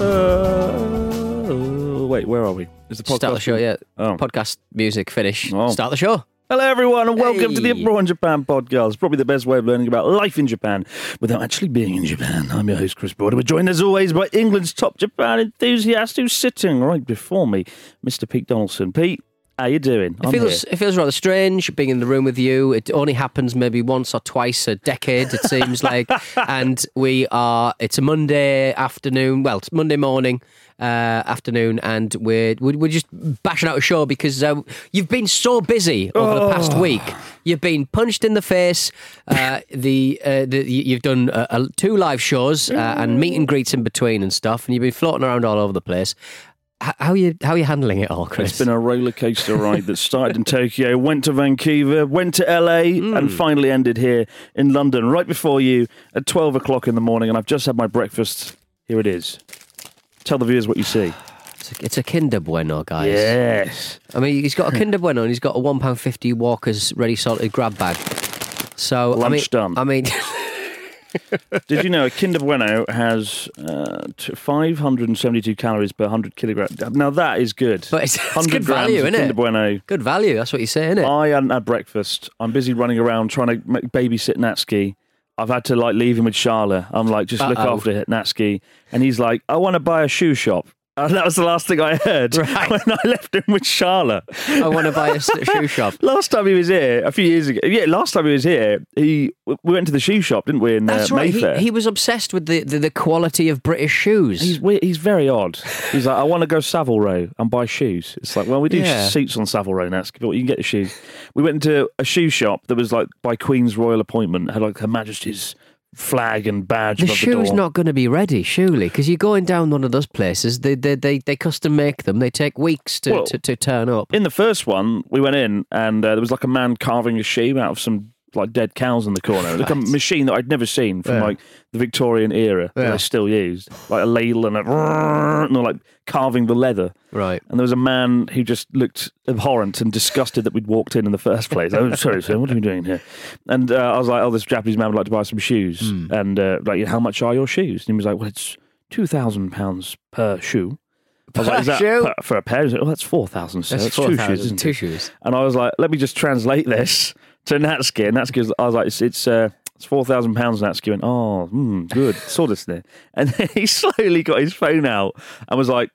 Uh, wait, where are we? Is the podcast Start the show, yeah. Oh. Podcast, music, finish. Oh. Start the show. Hello, everyone, and welcome to the Hey. Abroad in Japan podcast. Probably the best way of learning about life in Japan without actually being in Japan. I'm your host, Chris Broad. We're joined as always by England's top Japan enthusiast who's sitting right before me, Mr. Pete Donaldson. Pete, how are you doing? It feels it feels rather strange being in the room with you. It only happens maybe once or twice a decade, it seems like. And we are. It's a Monday afternoon. Well, it's Monday morning. Uh, afternoon, and we're we're just bashing out a show because uh, you've been so busy over the past week. You've been punched in the face. Uh, the, uh, the you've done two live shows uh, and meet and greets in between and stuff, and you've been floating around all over the place. How are you how are you handling it all, Chris? It's been a roller coaster ride that started in Tokyo, went to Vancouver, went to LA, Hmm. and finally ended here in London, right before you at 12 o'clock in the morning. And I've just had my breakfast. Here it is. Tell the viewers what you see. It's a, it's a Kinder Bueno, guys. Yes. I mean, he's got a Kinder Bueno and he's got a one pound fifty Walker's ready salted grab bag. So I mean, Lunch done. I mean, Did you know a Kinder Bueno has uh, 572 calories per 100 kilograms? Now that is good. But it's- it's good value, of isn't it? Kinder Bueno. good value. That's what you say, isn't it? I hadn't had breakfast. I'm busy running around trying to make, babysit Natsuki. I've had to like leave him with Charlotte. I'm like, just look Uh-oh. after Natsuki. And he's like, I want to buy a shoe shop. And that was the last thing I heard Right. when I left him with Charlotte. I want to buy a shoe shop. Last time he was here, a few years ago, yeah, last time he was here, he we went to the shoe shop, didn't we, in That's uh, right. He, Mayfair? he was obsessed with the, the, the quality of British shoes. He's he's very odd. He's like, I want to go Savile Row and buy shoes. It's like, well, we do Yeah. suits on Savile Row now, you can get the shoes. We went into a shoe shop that was like by Queen's royal appointment, had like Her Majesty's flag and badge the the shoe's door. not going to be ready, surely, because you're going down one of those places. They they they, they custom make them. They take weeks to, Well, to, to turn up. in the first one, we went in and uh, there was like a man carving a shoe out of some like dead cows in the corner. Like a machine that I'd never seen from Yeah. like the Victorian era that Yeah. they still used, like a ladle and a and they're like carving the leather. Right. And there was a man who just looked abhorrent and disgusted that we'd walked in in the first place. Oh, sorry, sir, what are we doing here? And uh, I was like, oh, this Japanese man would like to buy some shoes. Hmm. And uh, like, how much are your shoes? And he was like, well, it's two thousand pounds per shoe. I was Per like, is that shoe? per- for a pair? Like, oh, that's four thousand. That's that's, two 4,000, shoes, isn't two it? shoes. And I was like, let me just translate this to Natsuki. And Natsuki, I was like, it's it's, uh, it's four thousand pounds. Natsuki went, oh, mm, good, saw this there. And then he slowly got his phone out and was like,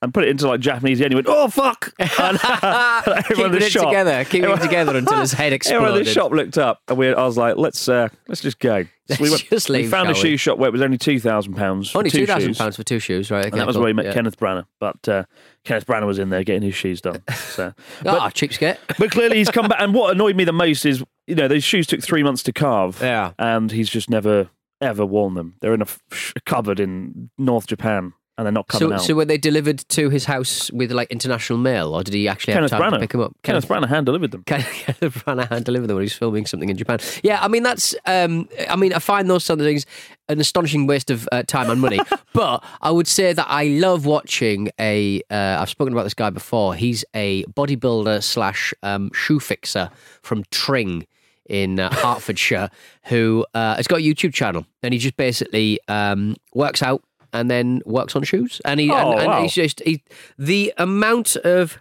and put it into like Japanese. And he went, oh fuck! And everyone in Keeping it shop- together, keeping it together until his head Everyone in exploded. the shop looked up, and we, I was like, "Let's uh, let's just go." So we, Let's just we found a we? shoe shop where it was only two thousand pounds. Only two thousand pounds for two shoes, right? And that was where we met Kenneth Branagh. But uh, Kenneth Branagh was in there getting his shoes done. So, Ah, cheapskate. but clearly he's come back. And what annoyed me the most is, you know, those shoes took three months to carve. Yeah. And he's just never ever worn them. They're in a f- cupboard in North Japan, and they're not coming So, out. so were they delivered to his house with like international mail, or did he actually Kenneth have time Branagh to pick them up? Kenneth Branagh hand delivered them. Kenneth Branagh hand delivered them when he's filming something in Japan. Yeah, I mean that's. Um, I mean, I find those sort of things an astonishing waste of uh, time and money. but I would say that I love watching a. Uh, I've spoken about this guy before. He's a bodybuilder slash um, shoe fixer from Tring in uh, Hertfordshire who uh, has got a YouTube channel and he just basically um, works out and then works on shoes. And he Oh, and, and wow. he's just he, the amount of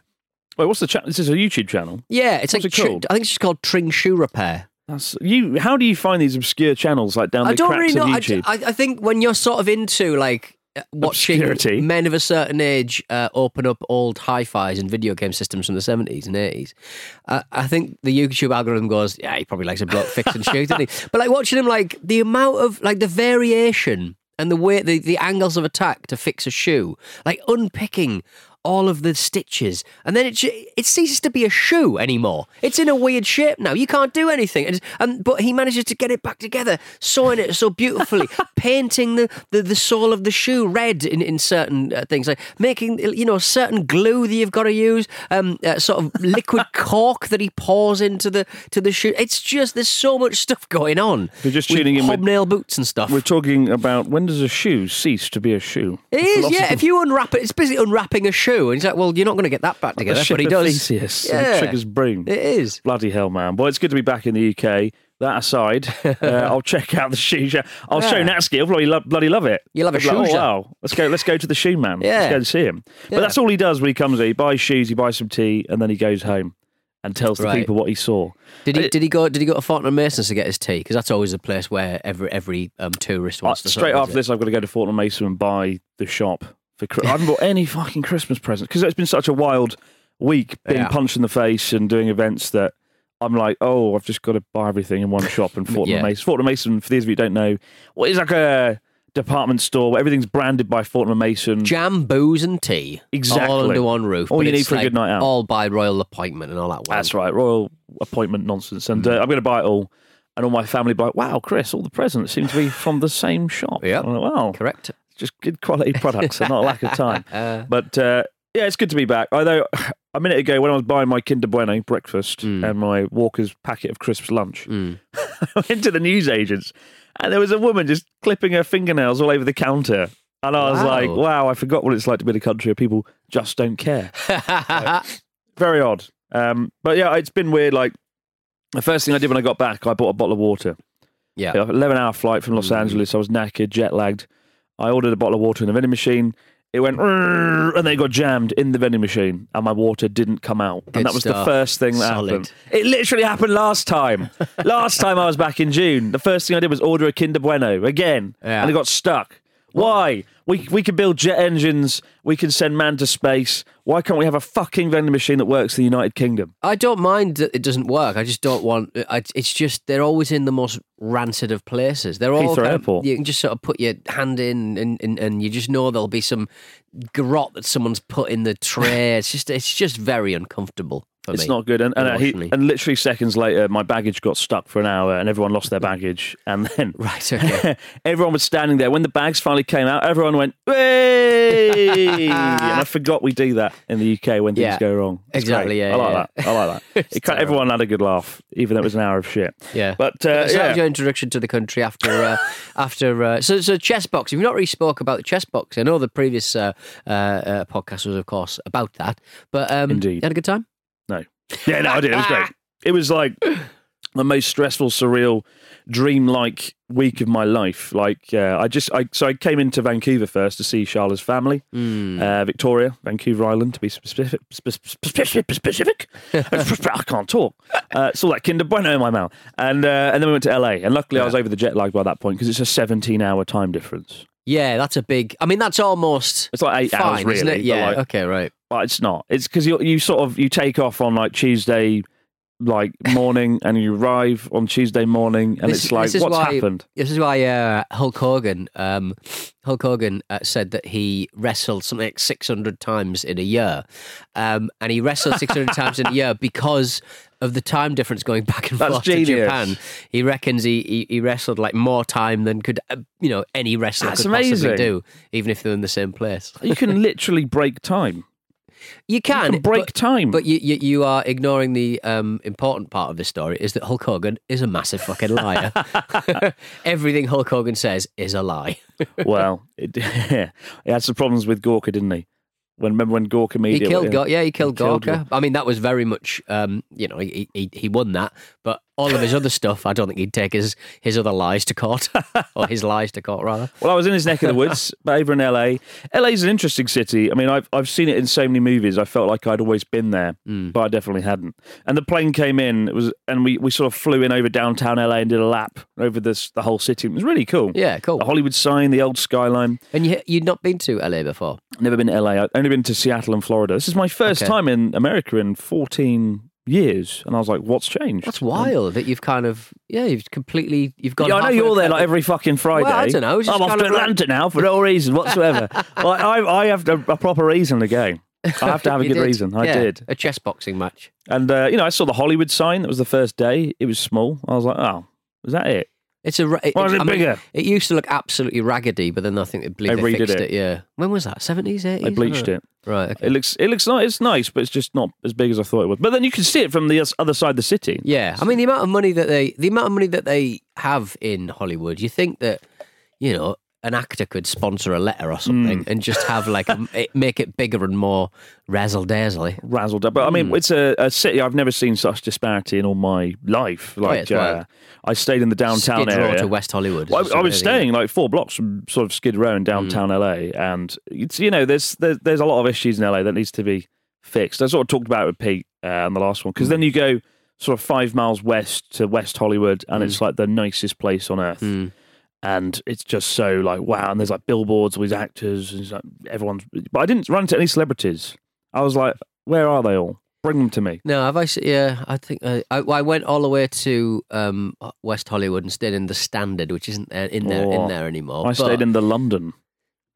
Wait, what's the channel? This is a YouTube channel. yeah, it's What's like it called? I think it's just called Tring Shoe Repair. That's you. How do you find these obscure channels like down I the don't cracks really know. of I, YouTube? I, I think when you're sort of into like uh, watching Obscurity. men of a certain age uh, open up old hi-fis and video game systems from the 70s and 80s, uh, I think the YouTube algorithm goes, yeah, he probably likes a bloke fixing shoes, doesn't he? But like watching him, like the amount of like the variation and the way the, the angles of attack to fix a shoe, like unpicking all of the stitches, and then it it ceases to be a shoe anymore. It's in a weird shape now. You can't do anything, and, and but he manages to get it back together, sewing it so beautifully, painting the, the, the sole of the shoe red in, in certain uh, things, like making you know certain glue that you've got to use, um, uh, sort of liquid cork that he pours into the to the shoe. It's just there's so much stuff going on. You're just tuning in with- hobnail boots and stuff. We're talking about when does a shoe cease to be a shoe? It is, yeah. If you unwrap it, it's basically unwrapping a shoe, and he's like, "Well, you're not going to get that back together," the ship but he of does. Theseus, Yeah. Trigger's broom. It is. Bloody hell, man! Well, it's good to be back in the UK. That aside, uh, I'll check out the shoe. show. I'll show Yeah. Natsuki. I'll bloody, lo- bloody love it. You'll have a I'll be like, Oh, wow! Let's go. Let's go to the shoe man. Yeah. Let's go and see him. Yeah. But that's all he does when he comes here. He buys shoes. He buys some tea, and then he goes home and tells the Right. people what he saw. Did he? Uh, Did he go? Did he go to Fortnum Masons to get his tea? Because that's always a place where every every um, tourist Uh, wants to. sort straight of after visit. this, I've got to go to Fortnum Mason and buy the shop for. I haven't bought any fucking Christmas presents because it's been such a wild week being Yeah. punched in the face and doing events that I'm like, oh, I've just got to buy everything in one shop And Fortnum Yeah. Mason. Fortnum Mason, for those of you who don't know, well, it's like a department store where everything's branded by Fortnum Mason. Jam, booze, and tea. Exactly. All under one roof. All you need for a good night out. All by royal appointment and all that. That's right, royal appointment nonsense. And Mm. uh, I'm going to buy it all. And all my family like, wow, Chris, all the presents seem to be from the same shop. Yeah. Like, wow, Correct. Just good quality products and not a lack of time. Uh, But uh, yeah, it's good to be back. Although a minute ago, when I was buying my Kinder Bueno breakfast Mm. and my Walker's packet of crisps lunch, mm. I went to the newsagents and there was a woman just clipping her fingernails all over the counter. And I was Wow. like, wow, I forgot what it's like to be in a country where people just don't care. Very odd. Um, but yeah, it's been weird. Like, the first thing I did when I got back, I bought a bottle of water. yeah. Yeah, 11 hour flight from Los Mm. Angeles. I was knackered, jet lagged. I ordered a bottle of water in the vending machine. It went and then it got jammed in the vending machine, and my water didn't come out. Good and that was the first thing that Solid. happened. It literally happened last time. last time I was back in June, the first thing I did was order a Kinder Bueno again, Yeah. and it got stuck. Why? We we can build jet engines. We can send man to space. Why can't we have a fucking vending machine that works in the United Kingdom? I don't mind that it doesn't work. I just don't want. I, it's just they're always in the most rancid of places. They're all Heathrow kind of- Airport. you can just sort of put your hand in, and, and, and you just know there'll be some grot that someone's put in the tray. It's just it's just very uncomfortable for It's me. not good. And and, he, and literally seconds later, my baggage got stuck for an hour, and everyone lost their baggage. And then Right, okay. everyone was standing there when the bags finally came out. Everyone went, "Hey!" and I forgot we do that in the UK when things Yeah. go wrong. It's Exactly, great. yeah, I like yeah. that. I like that. It everyone had a good laugh, even though it was an hour of shit. Yeah, But uh, so that yeah. was your introduction to the country after uh, after uh, so so chess box. We've not really spoke about the chess box. I know the previous uh, uh, uh, podcast was of course about that, but um, Indeed. you had a good time. No. Yeah, no, I did. It was great. It was like the most stressful, surreal, dream-like week of my life. Like, uh, I just, I so I came into Vancouver first to see Charlotte's family, Hmm. uh, Victoria, Vancouver Island, to be specific. Specific. specific. I can't talk. Uh, it's all that Kinder Bueno in my mouth, and uh, and then we went to LA. And luckily, I was over the jet lag by that point because it's a 17-hour time difference. Yeah, that's a big. I mean, that's almost It's like eight fine, hours, really. isn't it? Yeah. like- okay. Right. But it's not. It's because you you sort of you take off on like Tuesday, like morning, and you arrive on Tuesday morning, and This- it's like what's why- happened? This is why uh, Hulk Hogan, um, Hulk Hogan uh, said that he wrestled something like 600 times in a year. Um, and he wrestled 600 times in a year because of the time difference going back and That's forth genius. to Japan. He reckons he, he, he wrestled like more time than could, uh, you know, any wrestler That's could possibly do, even if they're in the same place. You can literally break time. You can, can break but, time. But you, you, you are ignoring the um, important part of this story is that Hulk Hogan is a massive fucking liar. Everything Hulk Hogan says is a lie. well, it, he had some problems with Gawker, didn't he? When remember when Gawker media He killed, yeah, he killed killed Gawker. I mean, that was very much, um, you know, he, he he won that, but all of his other stuff, I don't think he'd take his his other lies to court or his lies to court rather. Well, I was in his neck of the woods, but over in LA. LA's an interesting city. I mean, I've I've seen it in so many movies. I felt like I'd always been there, Hmm. but I definitely hadn't. And the plane came in. It was, and we, we sort of flew in over downtown LA and did a lap over this the whole city. It was really cool. Yeah, cool. The Hollywood sign, the old skyline. And you you'd not been to LA before. Never been to LA. I've only been to Seattle and Florida. This is my first Okay. time in America in 14 years, and I was like, "What's changed?" That's wild that you've kind of yeah you've completely you've gone. Yeah, I know you're there like every fucking Friday. Well, I don't know, I'm off to of like- Atlanta now for no reason whatsoever. like, I, I have a, a proper reason to go. I have to have a good did. reason. I Yeah, did. a chess boxing match. And, uh, you know, I saw the Hollywood sign. That was the first day. It was small. I was like, oh, is that it? It's a. It, Why is it I mean, bigger? it used to look absolutely raggedy, but then I think they They they, fixed it. it. Yeah, when was that? Seventies, eighties. I bleached it. Right. Okay. It looks, it looks nice. It's nice, but it's just not as big as I thought it was. But then you can see it from the other side of the city. Yeah, I mean the amount of money that they the amount of money that they have in Hollywood. You think that you know an actor could sponsor a letter or something and just have like a, it, make it bigger and more razzle dazzle. Razzled up. But I mean, Hmm. it's a, a city. I've never seen such disparity in all my life. Oh, yeah, Like, uh, I stayed in the downtown Skid Row area. to West Hollywood. Well, I, I was staying like four blocks from sort of Skid Row in downtown Mm. LA, and it's you know there's, there's there's a lot of issues in LA that needs to be fixed. I sort of talked about it with Pete uh, on the last one because Mm. then you go sort of five miles west to West Hollywood, and Mm. it's like the nicest place on earth, and it's just so like wow. And there's like billboards, all these actors, and like everyone's. But I didn't run into any celebrities. I was like, where are they all? Bring them to me. No, have I? s- Yeah, I think uh, I, I went all the way to um, West Hollywood and stayed in the Standard, which isn't there, in there Oh, in there anymore. I stayed in the London.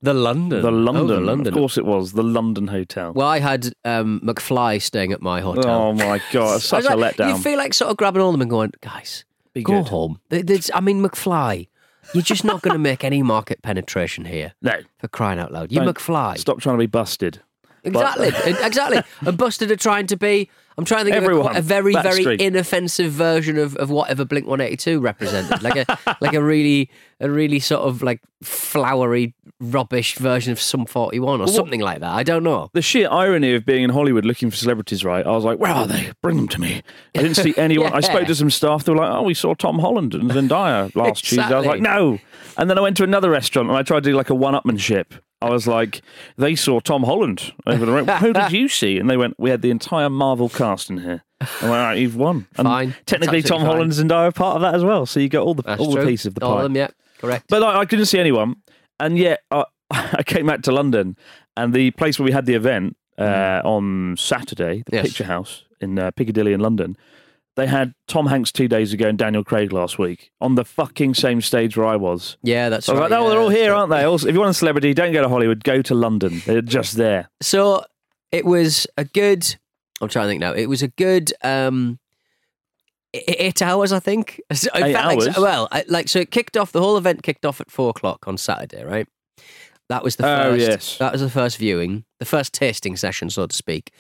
the London, The Oh, London. the London. Of course it was. The London Hotel. Well, I had um, McFly staying at my hotel. Oh my god, it's I was such a like- letdown. You feel like sort of grabbing all of them and going, guys, Be go good. home. Th- I mean, McFly, you're just not going to make any market penetration here no, for crying out loud. You Don't McFly. Stop trying to be Busted. Exactly, exactly. And Busted are trying to be. I'm trying to think Everyone. of a, a very, very Backstreet. inoffensive version of, of whatever Blink 182 represented, like a like a really a really sort of like flowery rubbish version of Sum 41 or something like that. I don't know. The sheer irony of being in Hollywood looking for celebrities, right? I was like, where are they? Bring them to me. I didn't see anyone. I spoke to some staff. They were like, oh, we saw Tom Holland and Zendaya last Tuesday. I was like, no. And then I went to another restaurant and I tried to do like a one-upmanship. I was like, they saw Tom Holland over the room. Who did you see? And they went, we had the entire Marvel cast in here. I went, all right, you've won. And Fine. Technically, Tom fine. Holland and I are part of that as well. So you got all the That's all true. the pieces of the pie. All of them, yeah, correct. But I, I couldn't see anyone, and yet I, I came back to London, and the place where we had the event uh, on Saturday, the Mm. Yes. Picture House in uh, Piccadilly in London, they had Tom Hanks two days ago and Daniel Craig last week on the fucking same stage where I was. yeah, that's I was right. like, no, yeah, they're all here, aren't they? Also, if you want a celebrity, don't go to Hollywood, go to London. They're just there. So it was a good. I'm trying to think now. It was a good um, eight hours, I think. So Eight felt like- hours? well, I, like so, it kicked off. The whole event kicked off at four o'clock on Saturday, right? That was the first. Oh, first. yes. That was the first viewing, the first tasting session, so to speak.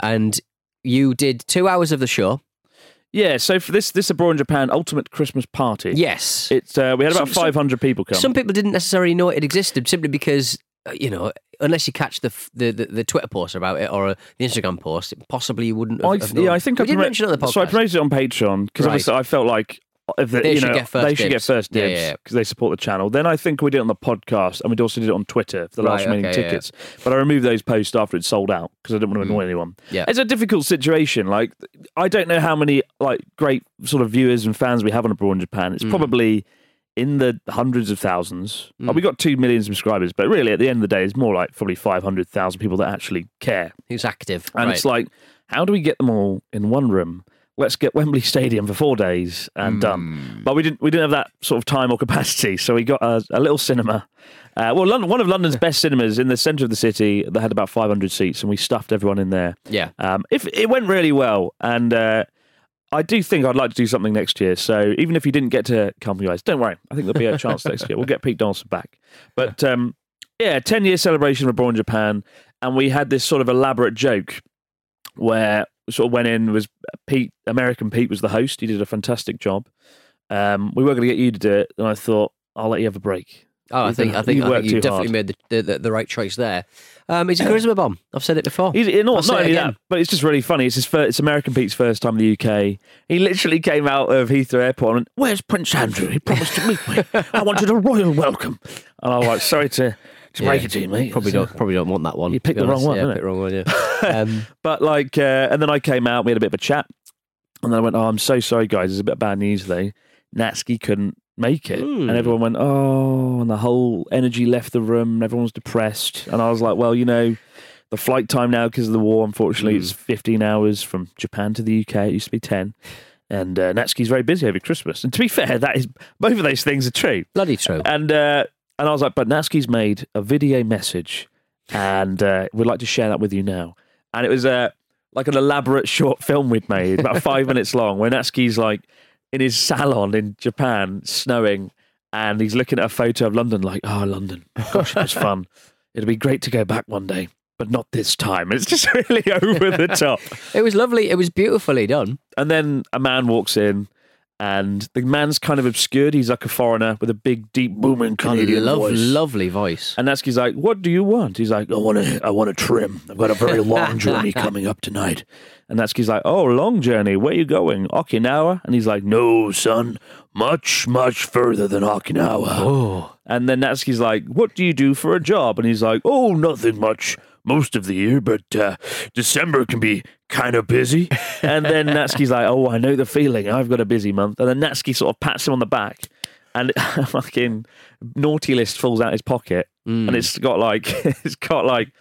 And you did two hours of the show. Yeah, so for this this Abroad in Japan Ultimate Christmas Party, Yes. it's uh, we had about some- 500 people come. Some people didn't necessarily know it existed simply because, uh, you know, unless you catch the the, the, the Twitter post about it or uh, the Instagram post, possibly you wouldn't have, I, have yeah, I think we I did mention it on the podcast. So I promoted it on Patreon because Right. obviously I felt like if the, They you should know, get first they should get dibs. first Yeah, dibs yeah, because yeah. they support the channel. Then I think we did it on the podcast and we also did it on Twitter for the last Right, remaining okay, yeah, tickets. But I removed those posts after it sold out because I didn't want to annoy anyone. Mm. Yeah. It's a difficult situation. Like I don't know how many like great sort of viewers and fans we have on Abroad in Japan. Mm. It's probably in the hundreds of thousands. Like, we got two million subscribers, but really at the end of the day, it's more like probably five hundred thousand people that actually care. Who's active? And right. it's like, how do we get them all in one room? Let's get Wembley Stadium for four days and Hmm. done. But we didn't. We didn't have that sort of time or capacity, so we got a, a little cinema. Uh, well, London, one of London's best cinemas in the centre of the city that had about 500 seats, and we stuffed everyone in there. yeah. Um, if it went really well, and uh, I do think I'd like to do something next year. So even if you didn't get to come, you guys, don't worry. I think there'll be a chance next year. We'll get Pete Donaldson back. But um, yeah, 10 year celebration of Born Japan, and we had this sort of elaborate joke where sort of went in was Pete American Pete was the host. He did a fantastic job. Um, we were going to get you to do it, and I thought I'll let you have a break. Oh, I think I think, I think you definitely hard. made the, the, the right choice there. Um, he's a charisma bomb. I've said it before. He's not, not only that, but it's just really funny. It's his first, it's American Pete's first time in the UK. He literally came out of Heathrow Airport and went, where's Prince Andrew? He promised to meet me. I wanted a royal welcome. And I was like, sorry to, it to you, mate. Probably don't probably don't want that one. You picked the wrong one, Yeah, didn't picked wrong one. Yeah. Um, But like, uh, and then I came out, we had a bit of a chat, and then I went, "Oh, I'm so sorry, guys. There's a bit of bad news today. Natsuki couldn't make it, Hmm. and everyone went, oh, and the whole energy left the room. and Everyone was depressed, and I was like, well, you know, the flight time now because of the war, unfortunately, Hmm. it's 15 hours from Japan to the UK. It used to be 10." And uh, Natsuki's very busy over Christmas. And to be fair, that is both of those things are true. bloody true. And uh, and I was like, but Natsuki's made a video message, and uh, we'd like to share that with you now. And it was uh, like an elaborate short film we'd made, about five minutes long, where Natsuki's like in his salon in Japan, snowing, and he's looking at a photo of London, like, oh, London, gosh, it was fun. It'd be great to go back one day, but not this time. It's just really over the top. It was lovely. It was beautifully done. And then a man walks in, and the man's kind of obscured. He's like a foreigner with a big, deep, booming Canadian Lov- voice. Lovely voice. And Natsuki's like, "What do you want?" He's like, "I want to, I want to trim. I've got a very long journey coming up tonight." And Natsuki's like, "Oh, long journey. Where you going? Okinawa?" And he's like, "No, son, much, much further than Okinawa." Oh, And then Natsuki's like, "What do you do for a job?" And he's like, "Oh, nothing much. Most of the year, but uh, December can be kind of busy." And then Natsuki's like, "Oh, I know the feeling. I've got a busy month." And then Natsuki sort of pats him on the back, and a fucking naughty list falls out of his pocket, and it's got like it's got like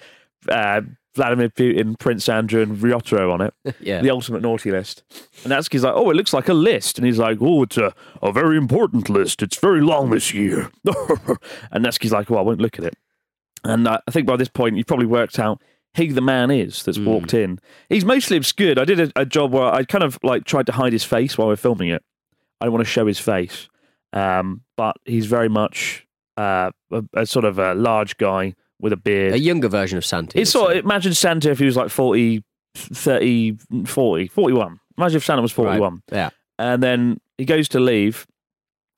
uh, Vladimir Putin, Prince Andrew, and Ryotaro on it. Yeah. the ultimate naughty list. And Natsuki's like, "Oh, it looks like a list," and he's like, "Oh, it's a, a very important list. It's very long this year." and Natsuki's like, "Well, I won't look at it." And I think by this point, you've probably worked out who the man is that's walked in. He's mostly obscured. I did a, a job where I kind of like tried to hide his face while we we're filming it. I don't want to show his face, um, but he's very much uh, a, a sort of a large guy with a beard. a younger version of Santa. It's sort of, imagine Santa if he was like 40, 30, 40, 41. Imagine if Santa was 41. Right. Yeah. And then he goes to leave,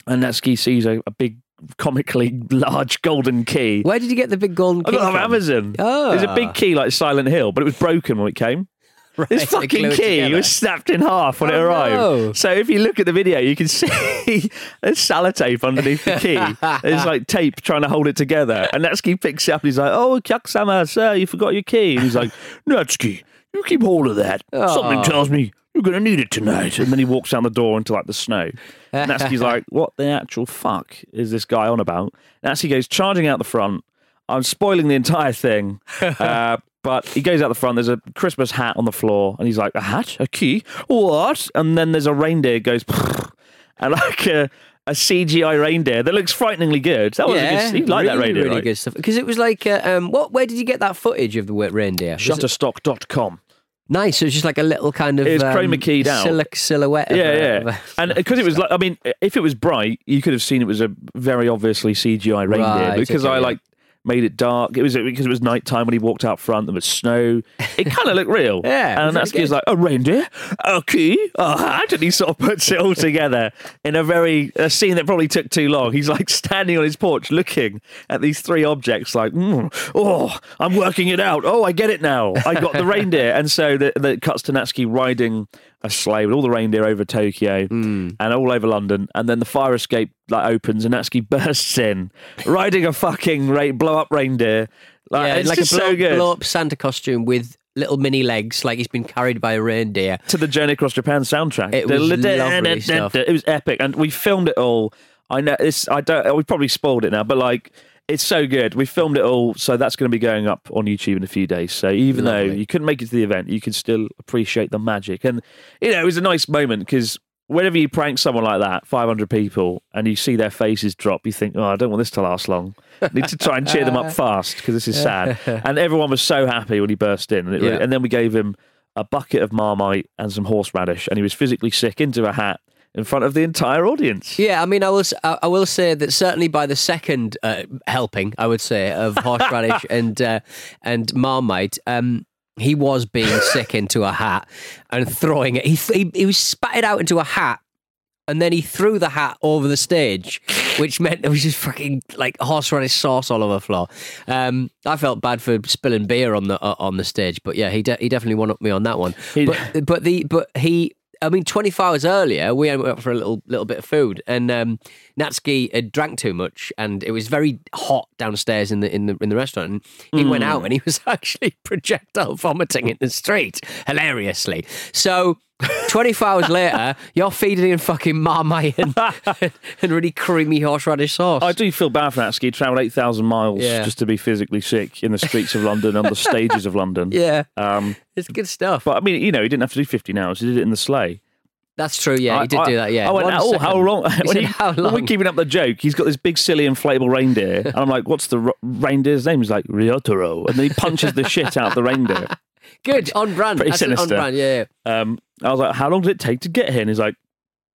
and Natsuki sees a, a big, comically large golden key. Where did you get the big golden I key got it from? Amazon. Oh. There's a big key like Silent Hill, but it was broken when it came. Right, This fucking it key was snapped in half when it Oh, arrived. no. So if you look at the video, you can see there's sellotape underneath the key. There's like tape trying to hold it together. And Natsuki picks it up and he's like, Oh, Kyakusama, sir, you forgot your key. And he's like, Natsuki, you keep hold of that. Ah. Something Oh. tells me you're going to need it tonight. And then he walks down the door into like the snow. And Natsuki's like, What the actual fuck is this guy on about? Natsuki goes charging out the front. I'm spoiling the entire thing. Uh, but he goes out the front. There's a Christmas hat on the floor, and he's like, "A hat, a key, what?" And then there's a reindeer goes, and like a, a CGI reindeer that looks frighteningly good. That was yeah, a good. You like really, that reindeer, really good stuff. Because it was like, uh, um, what? Where did you get that footage of the reindeer? Was Shutterstock.com. Nice. It was just like a little kind of It was um, keyed out. sil- silhouette. Yeah, yeah. and because it was like, I mean, if it was bright, you could have seen it was a very obviously CGI reindeer. Right, because okay, I like made it dark. It was because it was nighttime when he walked out front. There was snow. It kind of looked real. Yeah, and that's really like a reindeer, a key, a hat, and he sort of puts it all together in a very a scene that probably took too long. He's like standing on his porch looking at these three objects, like, mm, oh, I'm working it out. Oh, I get it now. I got the reindeer, and so the, the cuts to Natsuki riding a sleigh with all the reindeer over Tokyo Hmm. and all over London, and then the fire escape like opens and Natsuki bursts in, riding a fucking ra- blow up reindeer. Like, yeah, it's like a blow, so blow up Santa costume with little mini legs, like he's been carried by a reindeer. to the Journey Across Japan soundtrack. It was lovely stuff. It was epic, and we filmed it all. I know this. I don't. We probably spoiled it now, but like. It's so good. We filmed it all, so that's going to be going up on YouTube in a few days. So even though you couldn't make it to the event, you can still appreciate the magic. And you know, it was a nice moment because whenever you prank someone like that, 500 people, and you see their faces drop, you think, "Oh, I don't want this to last long. I need to try and cheer them up fast because this is sad." and everyone was so happy when he burst in, and, it really- and then we gave him a bucket of marmite and some horseradish, and he was physically sick into a hat in front of the entire audience. Yeah, I mean, I will. I will say that certainly by the second uh, helping, I would say of horseradish and uh, and marmite, um, he was being sick into a hat and throwing it. He, th- he he was spat it out into a hat, and then he threw the hat over the stage which meant there was just fucking like horseradish sauce all over the floor. Um, I felt bad for spilling beer on the uh, on the stage, but yeah, he de- he definitely won up me on that one. But but the but he. I mean, 24 hours earlier, we went out for a little little bit of food, and um, Natsuki had drank too much, and it was very hot downstairs in the in the in the restaurant. And he went out, and he was actually projectile vomiting in the street, hilariously. So. 24 hours later, you're feeding him fucking Marmite and, and really creamy horseradish sauce. I do feel bad for Natsuki. Travelled 8,000 miles Yeah. just to be physically sick in the streets of London, on the stages of London. yeah, Um, it's good stuff. but I mean, you know, he didn't have to do 50 hours. He did it in the sleigh. That's true. Yeah, I- he did I- do that. Yeah. I went, One oh, how long? He When, said, he- how when we're long? keeping up the joke, he's got this big, silly, inflatable reindeer. And I'm like, what's the ro- reindeer's name? He's like, Ryotaro. And then he punches the shit out of the reindeer. Good on brand. Pretty an on sinister. brand. Yeah. yeah. Um, I was like, how long did it take to get here? And he's like,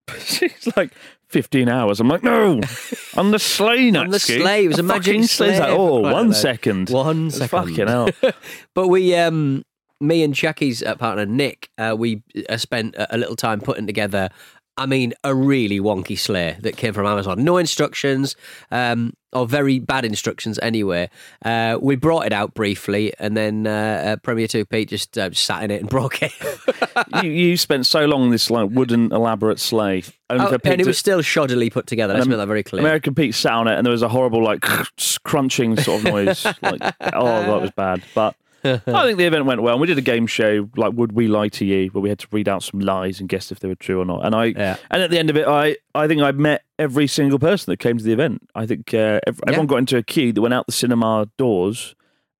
he's like, 15 hours. I'm like, no, on the sleigh, On the Natsuki. sleigh. It was a magic sleigh. Like, oh, one second. One second. Fucking hell. But we, um, me and Jackie's uh, partner Nick, uh, we uh, spent a little time putting together. I mean, a really wonky sleigh that came from Amazon. No instructions, um, or very bad instructions anyway. Uh, we brought it out briefly, and then uh, uh, Premier Two Pete just uh, sat in it and broke it. you, you spent so long in this like wooden elaborate sleigh. Oh, and it was still shoddily put together. Let's make that very clear. American Pete sat on it, and there was a horrible like crunching sort of noise. like, oh, that was bad. But I think the event went well. And we did a game show like "Would We Lie to You," where we had to read out some lies and guess if they were true or not. And I, Yeah. and at the end of it, I, I think I met every single person that came to the event. I think uh, ev- everyone got into a queue that went out the cinema doors,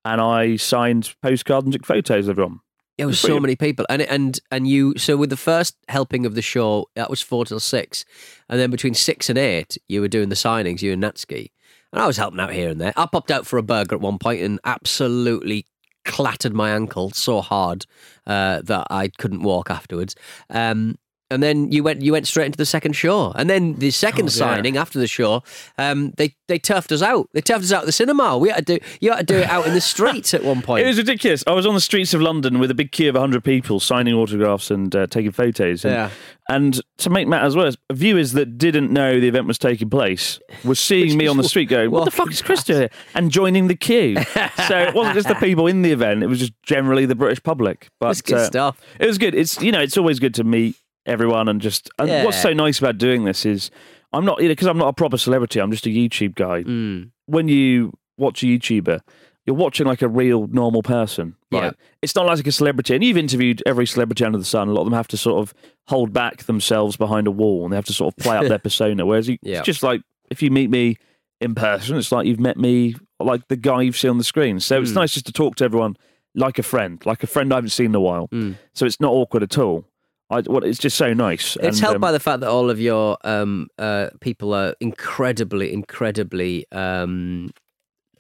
and I signed postcards and took photos of everyone. There was so many people, and and and you. So with the first helping of the show, that was four till six, and then between six and eight, you were doing the signings. You and Natsuki, and I was helping out here and there. I popped out for a burger at one point and absolutely clattered my ankle so hard uh, that I couldn't walk afterwards. Um, and then you went you went straight into the second show, and then the second yeah. signing after the show, um, they they turfed us out. They turfed us out of the cinema. We had to do you had to do it out in the streets at one point. It was ridiculous. I was on the streets of London with a big queue of 100 people signing autographs and uh, taking photos. And, Yeah. and to make matters worse, viewers that didn't know the event was taking place were seeing me on the street going, What the fuck is Chris doing? here?" And joining the queue. so it wasn't just the people in the event, it was just generally the British public. But That's good uh, stuff. It was good. It's, you know, it's always good to meet everyone and just. And what's so nice about doing this is I'm not, because I'm not a proper celebrity, I'm just a YouTube guy Mm. when you watch a YouTuber, you're watching like a real normal person. Right? Yeah. It's not like a celebrity. And you've interviewed every celebrity under the sun. A lot of them have to sort of hold back themselves behind a wall and they have to sort of play up their persona. Whereas you, Yeah. it's just like if you meet me in person, it's like you've met me like the guy you've seen on the screen. So Hmm. it's nice just to talk to everyone like a friend, like a friend I haven't seen in a while. Mm. So it's not awkward at all. I, well, it's just so nice. It's And, helped um, by the fact that all of your um, uh, people are incredibly, incredibly um,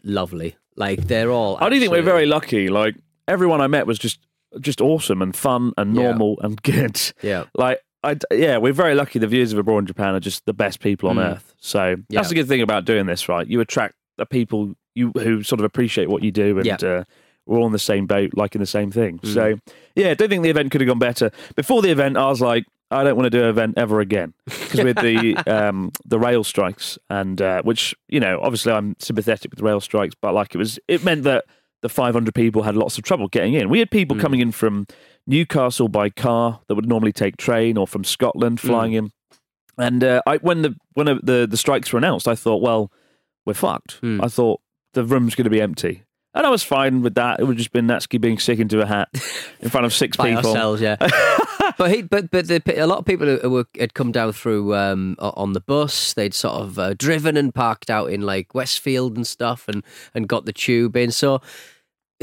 lovely. Like they're all. I do think we're very lucky. Like everyone I met was just just awesome and fun and Yeah. normal and good. Yeah. Like I yeah, we're very lucky. The viewers of Abroad in Japan are just the best people on Mm. earth. So Yeah. that's the good thing about doing this, right? You attract the people you who sort of appreciate what you do, and Yeah. uh, we're all on the same boat, liking the same thing. Mm. So yeah, I don't think the event could have gone better. Before the event, I was like. I don't want to do an event ever again because with the um, the rail strikes and uh, which you know obviously I'm sympathetic with rail strikes, but like it was it meant that the 500 people had lots of trouble getting in. We had people coming in from Newcastle by car that would normally take train, or from Scotland flying in. And uh, I, when the when uh, the the strikes were announced, I thought, well, we're fucked. Mm. I thought the room's going to be empty, and I was fine with that. It would just been Natsuki being sick into a hat in front of six by people. ourselves, yeah. but he, but but the, a lot of people who were, had come down through um, on the bus. They'd sort of uh, driven and parked out in like Westfield and stuff, and and got the tube in. So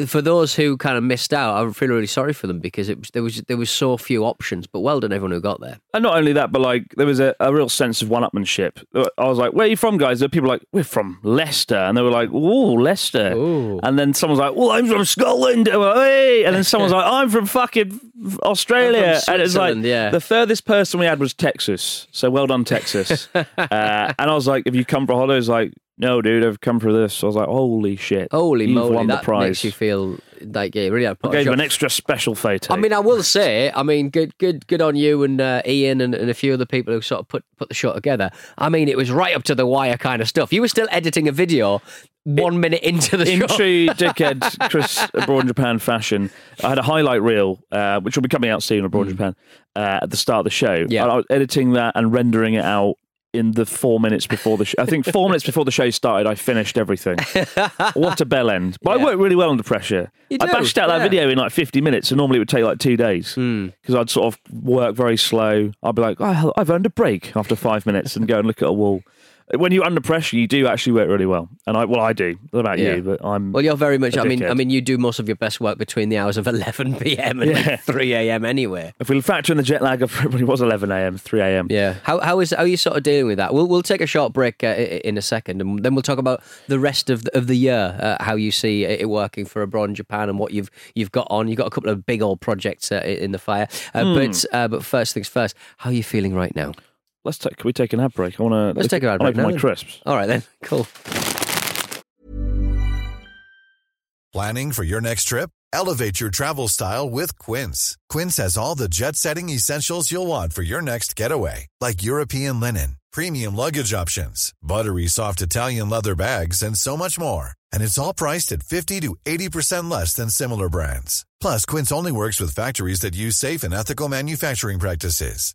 for those who kind of missed out, I feel really sorry for them because it was there was there was so few options. But well done everyone who got there. And not only that, but like there was a, a real sense of one-upmanship. I was like, "Where are you from, guys?" There were people like, "We're from Leicester," and they were like, "Ooh, Leicester." Ooh. And then someone's like, "Well, I'm from Scotland." And, like, "Hey." and then someone's like, "I'm from fucking Australia." From and it's like yeah. the furthest person we had was Texas. So well done, Texas. uh, and I was like, "If you come for holidays?" Like, no, dude, I've come for this. I was like, "Holy shit! Holy You've moly, won that the prize." makes you feel like yeah, really had I gave him an extra special photo. I mean, I will say, I mean, good, good, good on you and uh, Ian and, and a few other people who sort of put put the show together. I mean, it was right up to the wire kind of stuff. You were still editing a video one minute into the in show. true dickhead Chris abroad in Japan fashion, I had a highlight reel, uh, which will be coming out soon abroad in Japan, uh, at the start of the show. Hmm. Yeah. And I was editing that and rendering it out in the four minutes before the show. I think four minutes before the show started, I finished everything. what a bell end! But Yeah. I worked really well under pressure. You I do, bashed out that video in like 50 minutes, and normally it would take like two days Hmm. because I'd sort of work very slow. I'd be like, oh, I've earned a break after five minutes and go and look at a wall. When you're under pressure, you do actually work really well, and I well, I do. What about Yeah. you? But I'm Well, you're very much. I mean, I mean, you do most of your best work between the hours of 11 p.m. and Yeah. like 3 a.m. anyway. If we factor in the jet lag of it was 11 a.m., 3 a.m. Yeah. How how is how are you sort of dealing with that? We'll we'll take a short break uh, in a second, and then we'll talk about the rest of the, of the year, uh, how you see it working for abroad in Japan, and what you've you've got on. You've got a couple of big old projects uh, in the fire. Uh, Hmm. But uh, but first things first, how are you feeling right now? Let's take. Can we take an ad break? I want to. Let's take an ad break Open now my then. crisps. All right then, cool. Planning for your next trip? Elevate your travel style with Quince. Quince has all the jet setting essentials you'll want for your next getaway, like European linen, premium luggage options, buttery soft Italian leather bags, and so much more. And it's all priced at 50 to 80% less than similar brands. Plus, Quince only works with factories that use safe and ethical manufacturing practices.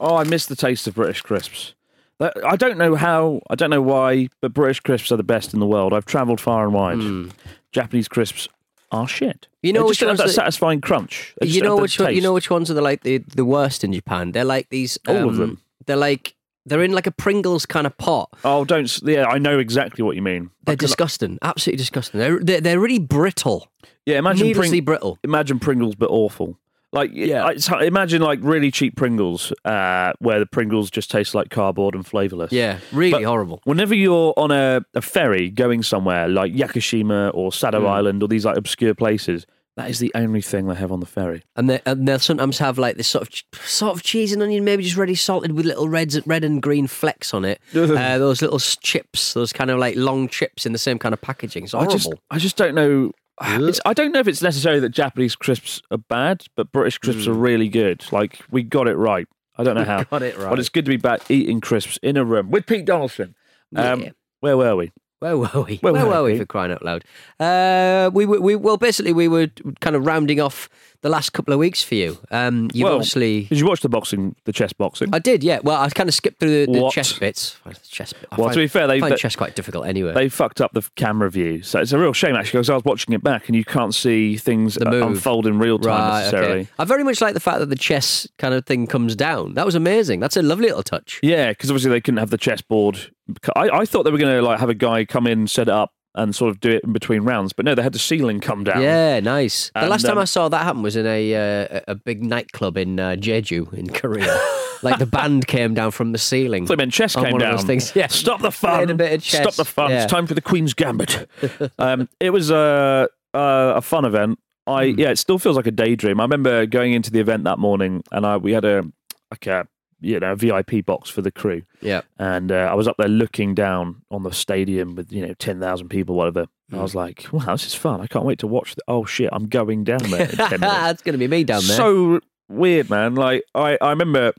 Oh, I miss the taste of British crisps. I don't know how, I don't know why, but British crisps are the best in the world. I've travelled far and wide. Japanese crisps are shit. You know which just don't have ones that that- satisfying crunch. You know which one, you know which ones are the like the, the worst in Japan? They're like these. All of um, them. They're like they're in like a Pringles kind of pot. Oh, don't. Yeah, I know exactly what you mean. They're disgusting, absolutely disgusting. They're they're, they're really brittle, Yeah, imagine Pring- brittle. Imagine Pringles, but awful. Like, Yeah. it's, imagine like really cheap Pringles, uh, where the Pringles just taste like cardboard and flavourless. Yeah, really But horrible. Whenever you're on a, a ferry going somewhere like Yakushima or Sado Mm. Island or these like obscure places, that is the only thing they have on the ferry. And they and they'll sometimes have like this sort of sort of cheese and onion, maybe just ready salted with little reds, red and green flecks on it. uh, those little chips, those kind of like long chips in the same kind of packaging. It's I horrible. just, I just don't know. It's, I don't know if it's necessarily that Japanese crisps are bad, but British crisps Mm. are really good. Like we got it right. I don't know how. Got it right. But it's good to be back eating crisps in a room with Pete Donaldson. Um, Yeah. Where were we? Where were we? Where Where, were we we? for crying out loud? Uh, we were, we well, basically, we were kind of rounding off the last couple of weeks for you. Um, you well, obviously, Did you watch the boxing, the chess boxing? I did, yeah. Well, I kind of skipped through the, the chess bits. Chess, I Well, find, to be fair, they- I find they- chess quite difficult anyway. They fucked up the camera view, so it's a real shame actually. Because I was watching it back, and you can't see things unfold in real time Right, necessarily. okay. I very much like the fact that the chess kind of thing comes down. That was amazing. That's a lovely little touch. Yeah, because obviously they couldn't have the chessboard. I, I thought they were going to like have a guy come in, set it up, and sort of do it in between rounds. But no, they had the ceiling come down. Yeah, nice. The And, last time um, I saw that happen was in a uh, a big nightclub in uh, Jeju in Korea. like the band came down from the ceiling. So meant chess on came one down. Of those things. Yeah. Stop the fun. Played a bit of chess. Stop the fun. Yeah. It's time for the Queen's Gambit. um, it was a, a a fun event. I Hmm. yeah, it still feels like a daydream. I remember going into the event that morning, and I we had a like a you know VIP box for the crew, Yeah. and uh, I was up there looking down on the stadium with you know ten thousand people, whatever. And I was like, wow, this is fun. I can't wait to watch. The- oh shit, I'm going down there. In 10. That's going to be me down there. So weird, man. Like I, I remember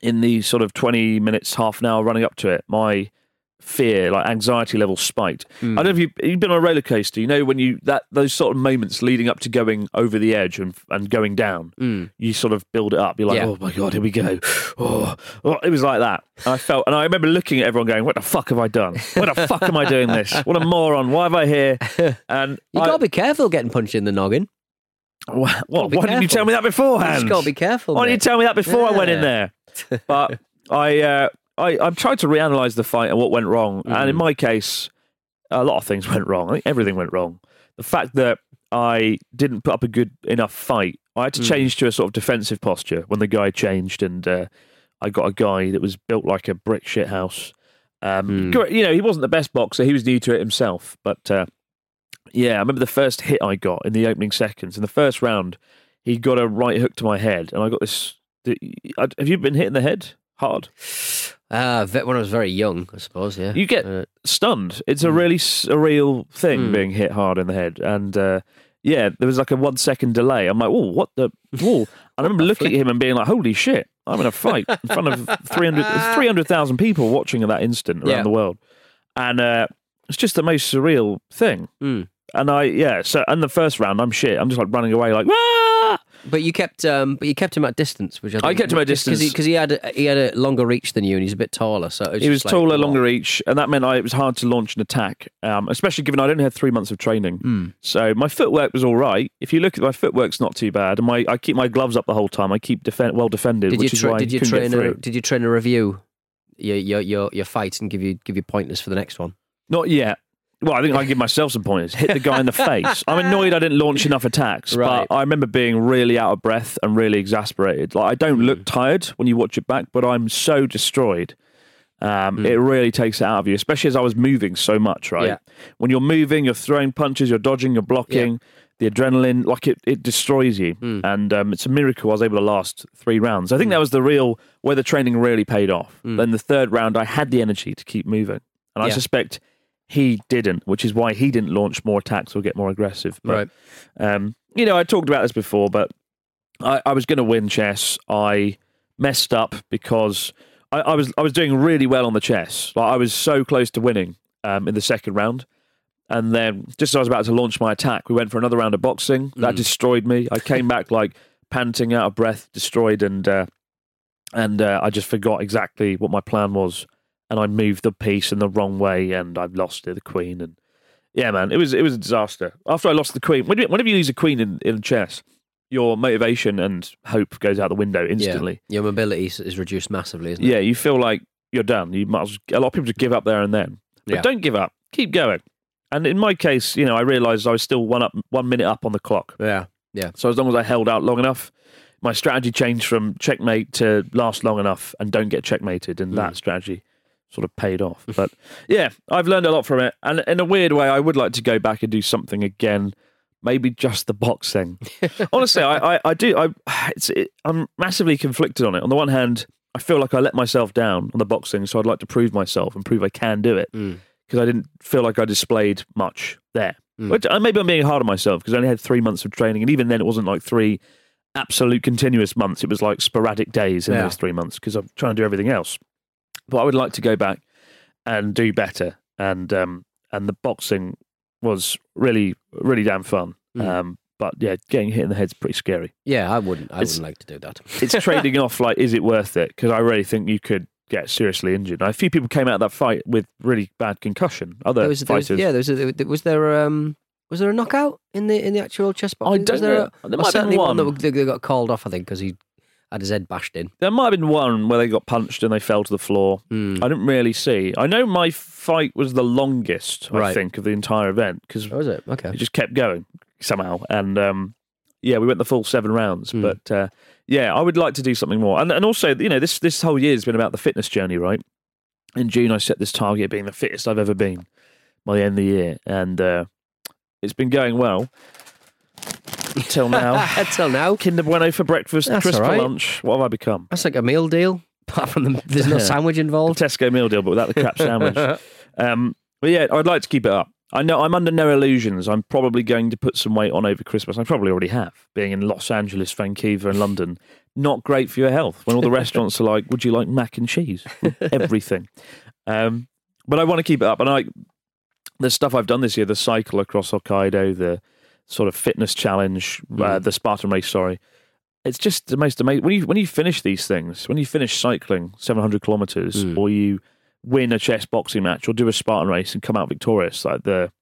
in the sort of twenty minutes, half an hour running up to it, my fear, like anxiety level spiked. Hmm. I don't know if you, you've been on a roller coaster. You know when you that those sort of moments leading up to going over the edge and and going down, Mm. you sort of build it up. You're like, Yeah. oh my god, here we go. Oh, oh, it was like that. And I felt, and I remember looking at everyone going, "What the fuck have I done? What the fuck am I doing this? What a moron! Why am I here?" And you I- got to be careful getting punched in the noggin. Wha- what? be Why didn't you tell me that You beforehand? just got to be careful. Why didn't you tell me that before I went in there? But I, uh, I, I've tried to reanalyze the fight and what went wrong. And Mm. in my case, a lot of things went wrong. I think everything went wrong. The fact that I didn't put up a good enough fight, I had to Mm. change to a sort of defensive posture when the guy changed, and uh, I got a guy that was built like a brick shit house. Um, Mm. You know, he wasn't the best boxer. He was new to it himself, but uh, yeah, I remember the first hit I got in the opening seconds in the first round. He got a right hook to my head, and I got this. the- I- Have you been hit in the head hard? Uh, when I was very young, I suppose. Yeah. You get Uh, stunned. It's a really surreal thing Mm. being hit hard in the head, and uh, yeah, there was like a one second delay. I'm like, oh, what the? Whoa. I remember looking at him and being like, holy shit, I'm in a fight in front of 300 300,000 people watching at that instant around Yeah. the world, and uh, it's just the most surreal thing. Mm. And I, yeah, so and the first round, I'm shit. I'm just like running away, like, ah! But you kept, um, but you kept him at distance, which I, I kept him at distance. because he, had a, he had a longer reach than you, and he's a bit taller. So it was He was like, taller, longer reach, and that meant I, it was hard to launch an attack, um, especially given I'd only had three months of training. Hmm. So my footwork was all right. If you look at my footwork's not too bad, and my I keep my gloves up the whole time. I keep defend, well defended, Did you is tra- why did you train a, did you train a review your your your, your fight and give you give you pointers for the next one? Not yet. Well, I think I give myself some pointers. Hit the guy in the face. I'm annoyed I didn't launch enough attacks, Right. but I remember being really out of breath and really exasperated. Like I don't look tired when you watch it back, but I'm so destroyed. Um, Hmm. It really takes it out of you, especially as I was moving so much. Right, Yeah. when you're moving, you're throwing punches, you're dodging, you're blocking. The adrenaline, like it, it destroys you, Hmm. and um, it's a miracle I was able to last three rounds. I think that was the real where the training really paid off. Then the third round, I had the energy to keep moving, and I. Yeah. suspect he didn't, which is why he didn't launch more attacks or get more aggressive. But, um, you know, I talked about this before, but I, I was going to win chess. I messed up because I, I was I was doing really well on the chess. Like I was so close to winning um, in the second round. And then, just as I was about to launch my attack, we went for another round of boxing. That destroyed me. I came back like panting, out of breath, destroyed, and uh, and uh, I just forgot exactly what my plan was, and I moved the piece in the wrong way, and I lost the queen. And yeah, man, it was it was a disaster. After I lost the queen, when whenever you lose a queen in, in chess, your motivation and hope goes out the window instantly. Yeah. Your mobility is, reduced massively, isn't it? Yeah, you feel like you're done. You might as, a lot of people just give up there and then, but Yeah. don't give up. Keep going. And in my case, you know, I realised I was still one up, one minute up on the clock. Yeah. Yeah. So as long as I held out long enough, my strategy changed from checkmate to last long enough and don't get checkmated, and hmm. that strategy sort of paid off. But yeah, I've learned a lot from it, and in a weird way, I would like to go back and do something again. Maybe just the boxing. Honestly, I, I, I do. I, it's, it, I'm massively conflicted on it. On the one hand, I feel like I let myself down on the boxing, so I'd like to prove myself and prove I can do it Mm. because I didn't feel like I displayed much there. Which, uh, maybe I'm being hard on myself because I only had three months of training, and even then, it wasn't like three absolute continuous months. It was like sporadic days in Yeah. those three months because I'm trying to do everything else. But I would like to go back and do better. And um, and the boxing was really really damn fun. Mm. Um, but yeah, getting hit in the head's pretty scary. Yeah, I wouldn't. I It's- wouldn't like to do that. It's trading off like, is it worth it? Because I really think you could get seriously injured. A few people came out of that fight with really bad concussion. Other There was, there was, fighters, yeah, there was, a, there was there um was there a knockout in the in the actual chess boxing? don't was there know. A, There might have been certainly one, one. that got called off. I think because he had his head bashed in. There might have been one where they got punched and they fell to the floor. Hmm. I didn't really see. I know my fight was the longest, I Right. think, of the entire event because Oh, was it? Okay. it just kept going somehow. And um, yeah, we went the full seven rounds. Hmm. But uh, yeah, I would like to do something more. And, and also, you know, this this whole year has been about the fitness journey, right? In June, I set this target of being the fittest I've ever been by the end of the year, and uh, it's been going well until now. Until now, Kinder Bueno for breakfast, That's crisp right. for lunch. What have I become? that's like a meal deal. Apart from the, there's no sandwich involved. Tesco meal deal, but without the crap sandwich. um, but yeah, I'd like to keep it up. I know I'm under no illusions. I'm probably going to put some weight on over Christmas. I probably already have. Being in Los Angeles, Vancouver, and London, not great for your health. When all the restaurants are like, "Would you like mac and cheese?" Everything. Um, but I want to keep it up, and I the stuff I've done this year, the cycle across Hokkaido, the sort of fitness challenge, uh, the Spartan race. Sorry, it's just the most amazing when you when you finish these things. When you finish cycling 700 kilometers, or you win a chess boxing match, or do a Spartan race and come out victorious, like the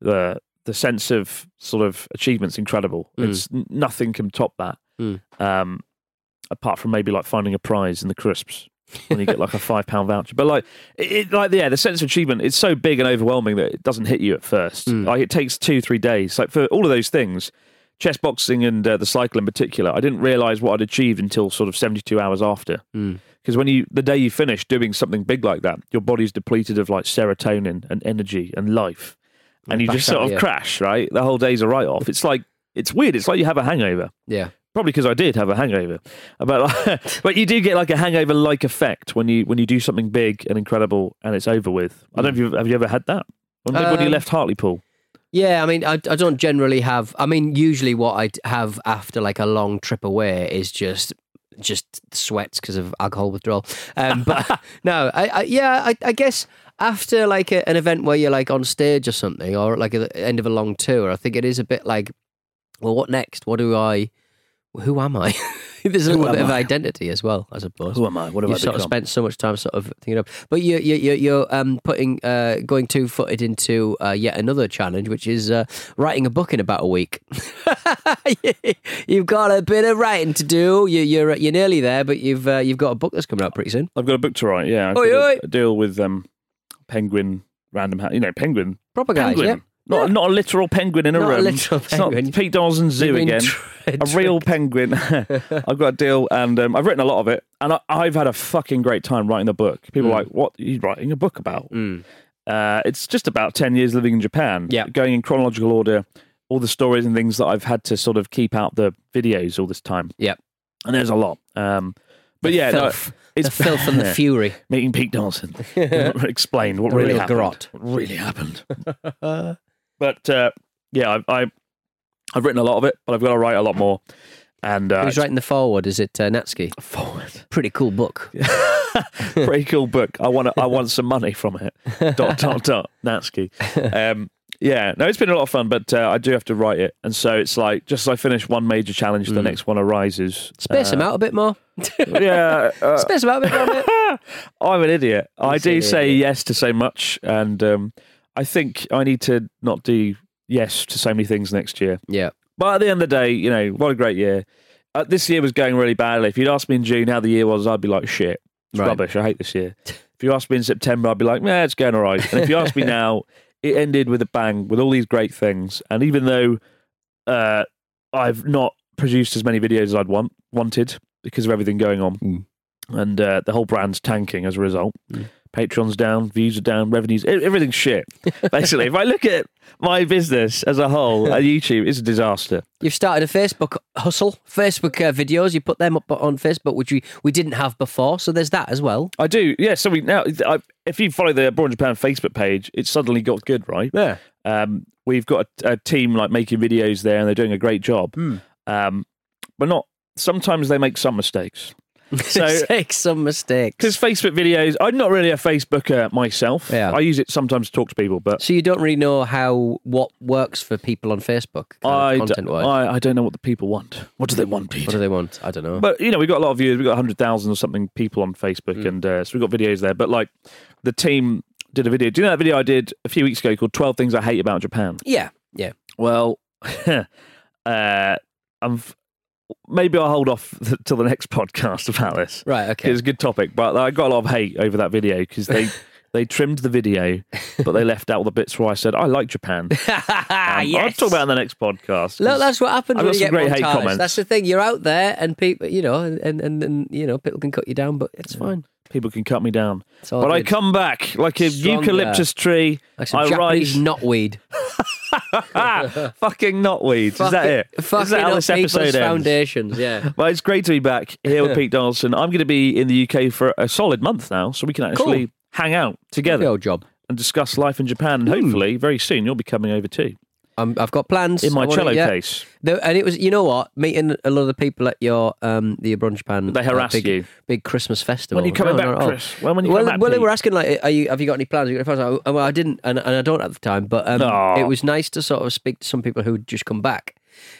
the the sense of sort of achievement's incredible. It's nothing can top that. Mm. Um, apart from maybe like finding a prize in the crisps when you get like a five pound voucher. But like, it, like yeah, the sense of achievement is so big and overwhelming that it doesn't hit you at first. Like it takes two three days. Like for all of those things, chess boxing and uh, the cycle in particular, I didn't realize what I'd achieved until sort of seventy two hours after. Because when you the day you finish doing something big like that, your body's depleted of like serotonin and energy and life, and you just sort of yeah. crash. Right, the whole day's a write off. It's like it's weird. It's like you have a hangover. Yeah. Probably because I did have a hangover, but but you do get like a hangover like effect when you when you do something big and incredible and it's over with. I don't know if you have you ever had that when, when you Um, left Hartlepool. Yeah, I mean, I, I don't generally have. I mean, usually what I have after like a long trip away is just just sweats because of alcohol withdrawal. Um, but no, I, I yeah, I, I guess after like a, an event where you're like on stage or something, or like at the end of a long tour, I think it is a bit like, well, what next? What do I? Who am I? There's a little bit of I? identity as well, I suppose. Who am I? What have you I sort of spent so much time sort of thinking of. But you, you, you, you're um, putting uh, going two footed into uh, yet another challenge, which is uh, writing a book in about a week. you've got a bit of writing to do. You, you're you're nearly there, but you've uh, you've got a book that's coming out pretty soon. I've got a book to write. Yeah, I've Oi, got a- oi. a, deal with um, Penguin Random House. You know, Penguin. Proper guys, penguin. yeah. Not, not a literal penguin in a Not a room. literal It's not penguin. Pete Donaldson's zoo again. a real penguin. I've got a deal, and um, I've written a lot of it, and I, I've had a fucking great time writing the book. People Mm. are like, "What are you writing a book about?" Uh, it's just about ten years living in Japan. Yeah. going in chronological order, all the stories and things that I've had to sort of keep out the videos all this time. Yep. and there's a lot. Um, but The yeah, no, filth. the filth and the fury. meeting Pete Donaldson explained what The really real happened. What really happened. But uh, yeah, I, I I've written a lot of it, but I've got to write a lot more. And uh, Who's writing the forward? Is it uh, Natsuki? forward. Pretty cool book. Pretty cool book. I want I want some money from it. dot dot dot Natsuki. Um, yeah, no, it's been a lot of fun, but uh, I do have to write it, and so it's like just as I finish one major challenge, the next one arises. Space them out a bit more. Yeah, uh, Space them out a bit more. I'm an idiot. I do say yes to so much, and um, I think I need to not do yes to so many things next year. Yeah. But at the end of the day, you know, what a great year. Uh, this year was going really badly. If you'd asked me in June how the year was, I'd be like, shit, it's Right. rubbish. I hate this year. If you asked me in September, I'd be like, yeah, it's going all right. And if you ask me now, it ended with a bang with all these great things. And even though uh, I've not produced as many videos as I'd want wanted because of everything going on, Mm. and uh, the whole brand's tanking as a result. Patreon's down, views are down, revenues, everything's shit. Basically, if I look at my business as a whole, at YouTube, it's a disaster. You've started a Facebook hustle, Facebook uh, videos. You put them up on Facebook, which we, we didn't have before. So there's that as well. I do, yeah. So we now, I, if you follow the Abroad Japan Facebook page, it's suddenly got good, right? Yeah. Um, we've got a, a team like making videos there, and they're doing a great job. Um, but not sometimes they make some mistakes. So Take some mistakes. because Facebook videos, I'm not really a Facebooker myself. Yeah. I use it sometimes to talk to people, but So you don't really know how what works for people on Facebook, I, d- content wise. I I don't know what the people want. What do they want, Pete? What do they want? I don't know. But you know, we've got a lot of views. We've got hundred thousand or something people on Facebook, Mm. and uh, so we've got videos there. But like, the team did a video. Do you know that video I did a few weeks ago called 12 Things I Hate About Japan"? yeah, yeah. Well, uh, I'm. f- Maybe I'll hold off till the next podcast about this. Right, okay. It's a good topic, but I got a lot of hate over that video because they they trimmed the video, but they left out all the bits where I said I like Japan. Um, I'll talk about it in the next podcast. Look, that's what happens I've when got you some great hate comments. That's the thing. You're out there, and people, you know, and and, and you know, people can cut you down, but it's fine. People can cut me down, but I come back like a Stronger. eucalyptus tree. Like some I Japanese rise. knotweed. Fucking knotweeds. Is that it? Fucking that how this episode foundations. Yeah. Well, it's great to be back here with Pete Donaldson. I'm going to be in the UK for a solid month now, so we can actually hang out together Good job. and discuss life in Japan. And hmm. hopefully, very soon, you'll be coming over too I'm, I've got plans in my cello yeah. case. And it was, you know what, meeting a lot of the people at your um the Abroad Japan. They harass uh, big, you. Big Christmas festival. When are you coming No, back, not at all. Chris? When- when you well, coming back, well, they were asking like, "Are you? Have you got any plans? Have you got any plans?" I, well, I didn't, and, and I don't at the time. But um, Aw. it was nice to sort of speak to some people who had just come back,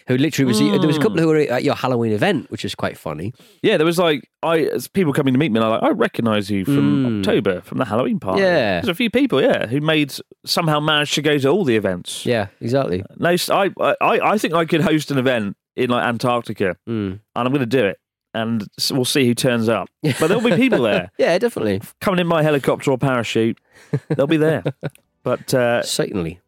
who literally was. There was a couple who were at your Halloween event, which is quite funny. Yeah, there was like I as people coming to meet me, and I like I recognise you from October from the Halloween party. Yeah. there's a few people, yeah, who made somehow managed to go to all the events. Yeah, exactly. No, I I I think I could host an event in like Antarctica, Mm. and I'm going to do it, and we'll see who turns up. But there'll be people there Yeah, definitely, coming in my helicopter or parachute. They'll be there. But uh, certainly.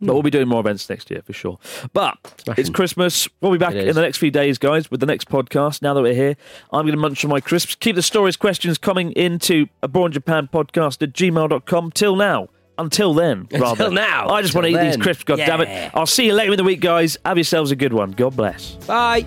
But we'll hmm. be doing more events next year for sure. But Smashing. it's Christmas. We'll be back in the next few days, guys, with the next podcast. Now that we're here, I'm going to munch on my crisps. Keep the stories, questions coming into Abroad Japan podcast at gmail.com. Till now. Until then, rather. now. I just want to eat Till these crisps, God damn it. I'll see you later in the week, guys. Have yourselves a good one. God bless. Bye.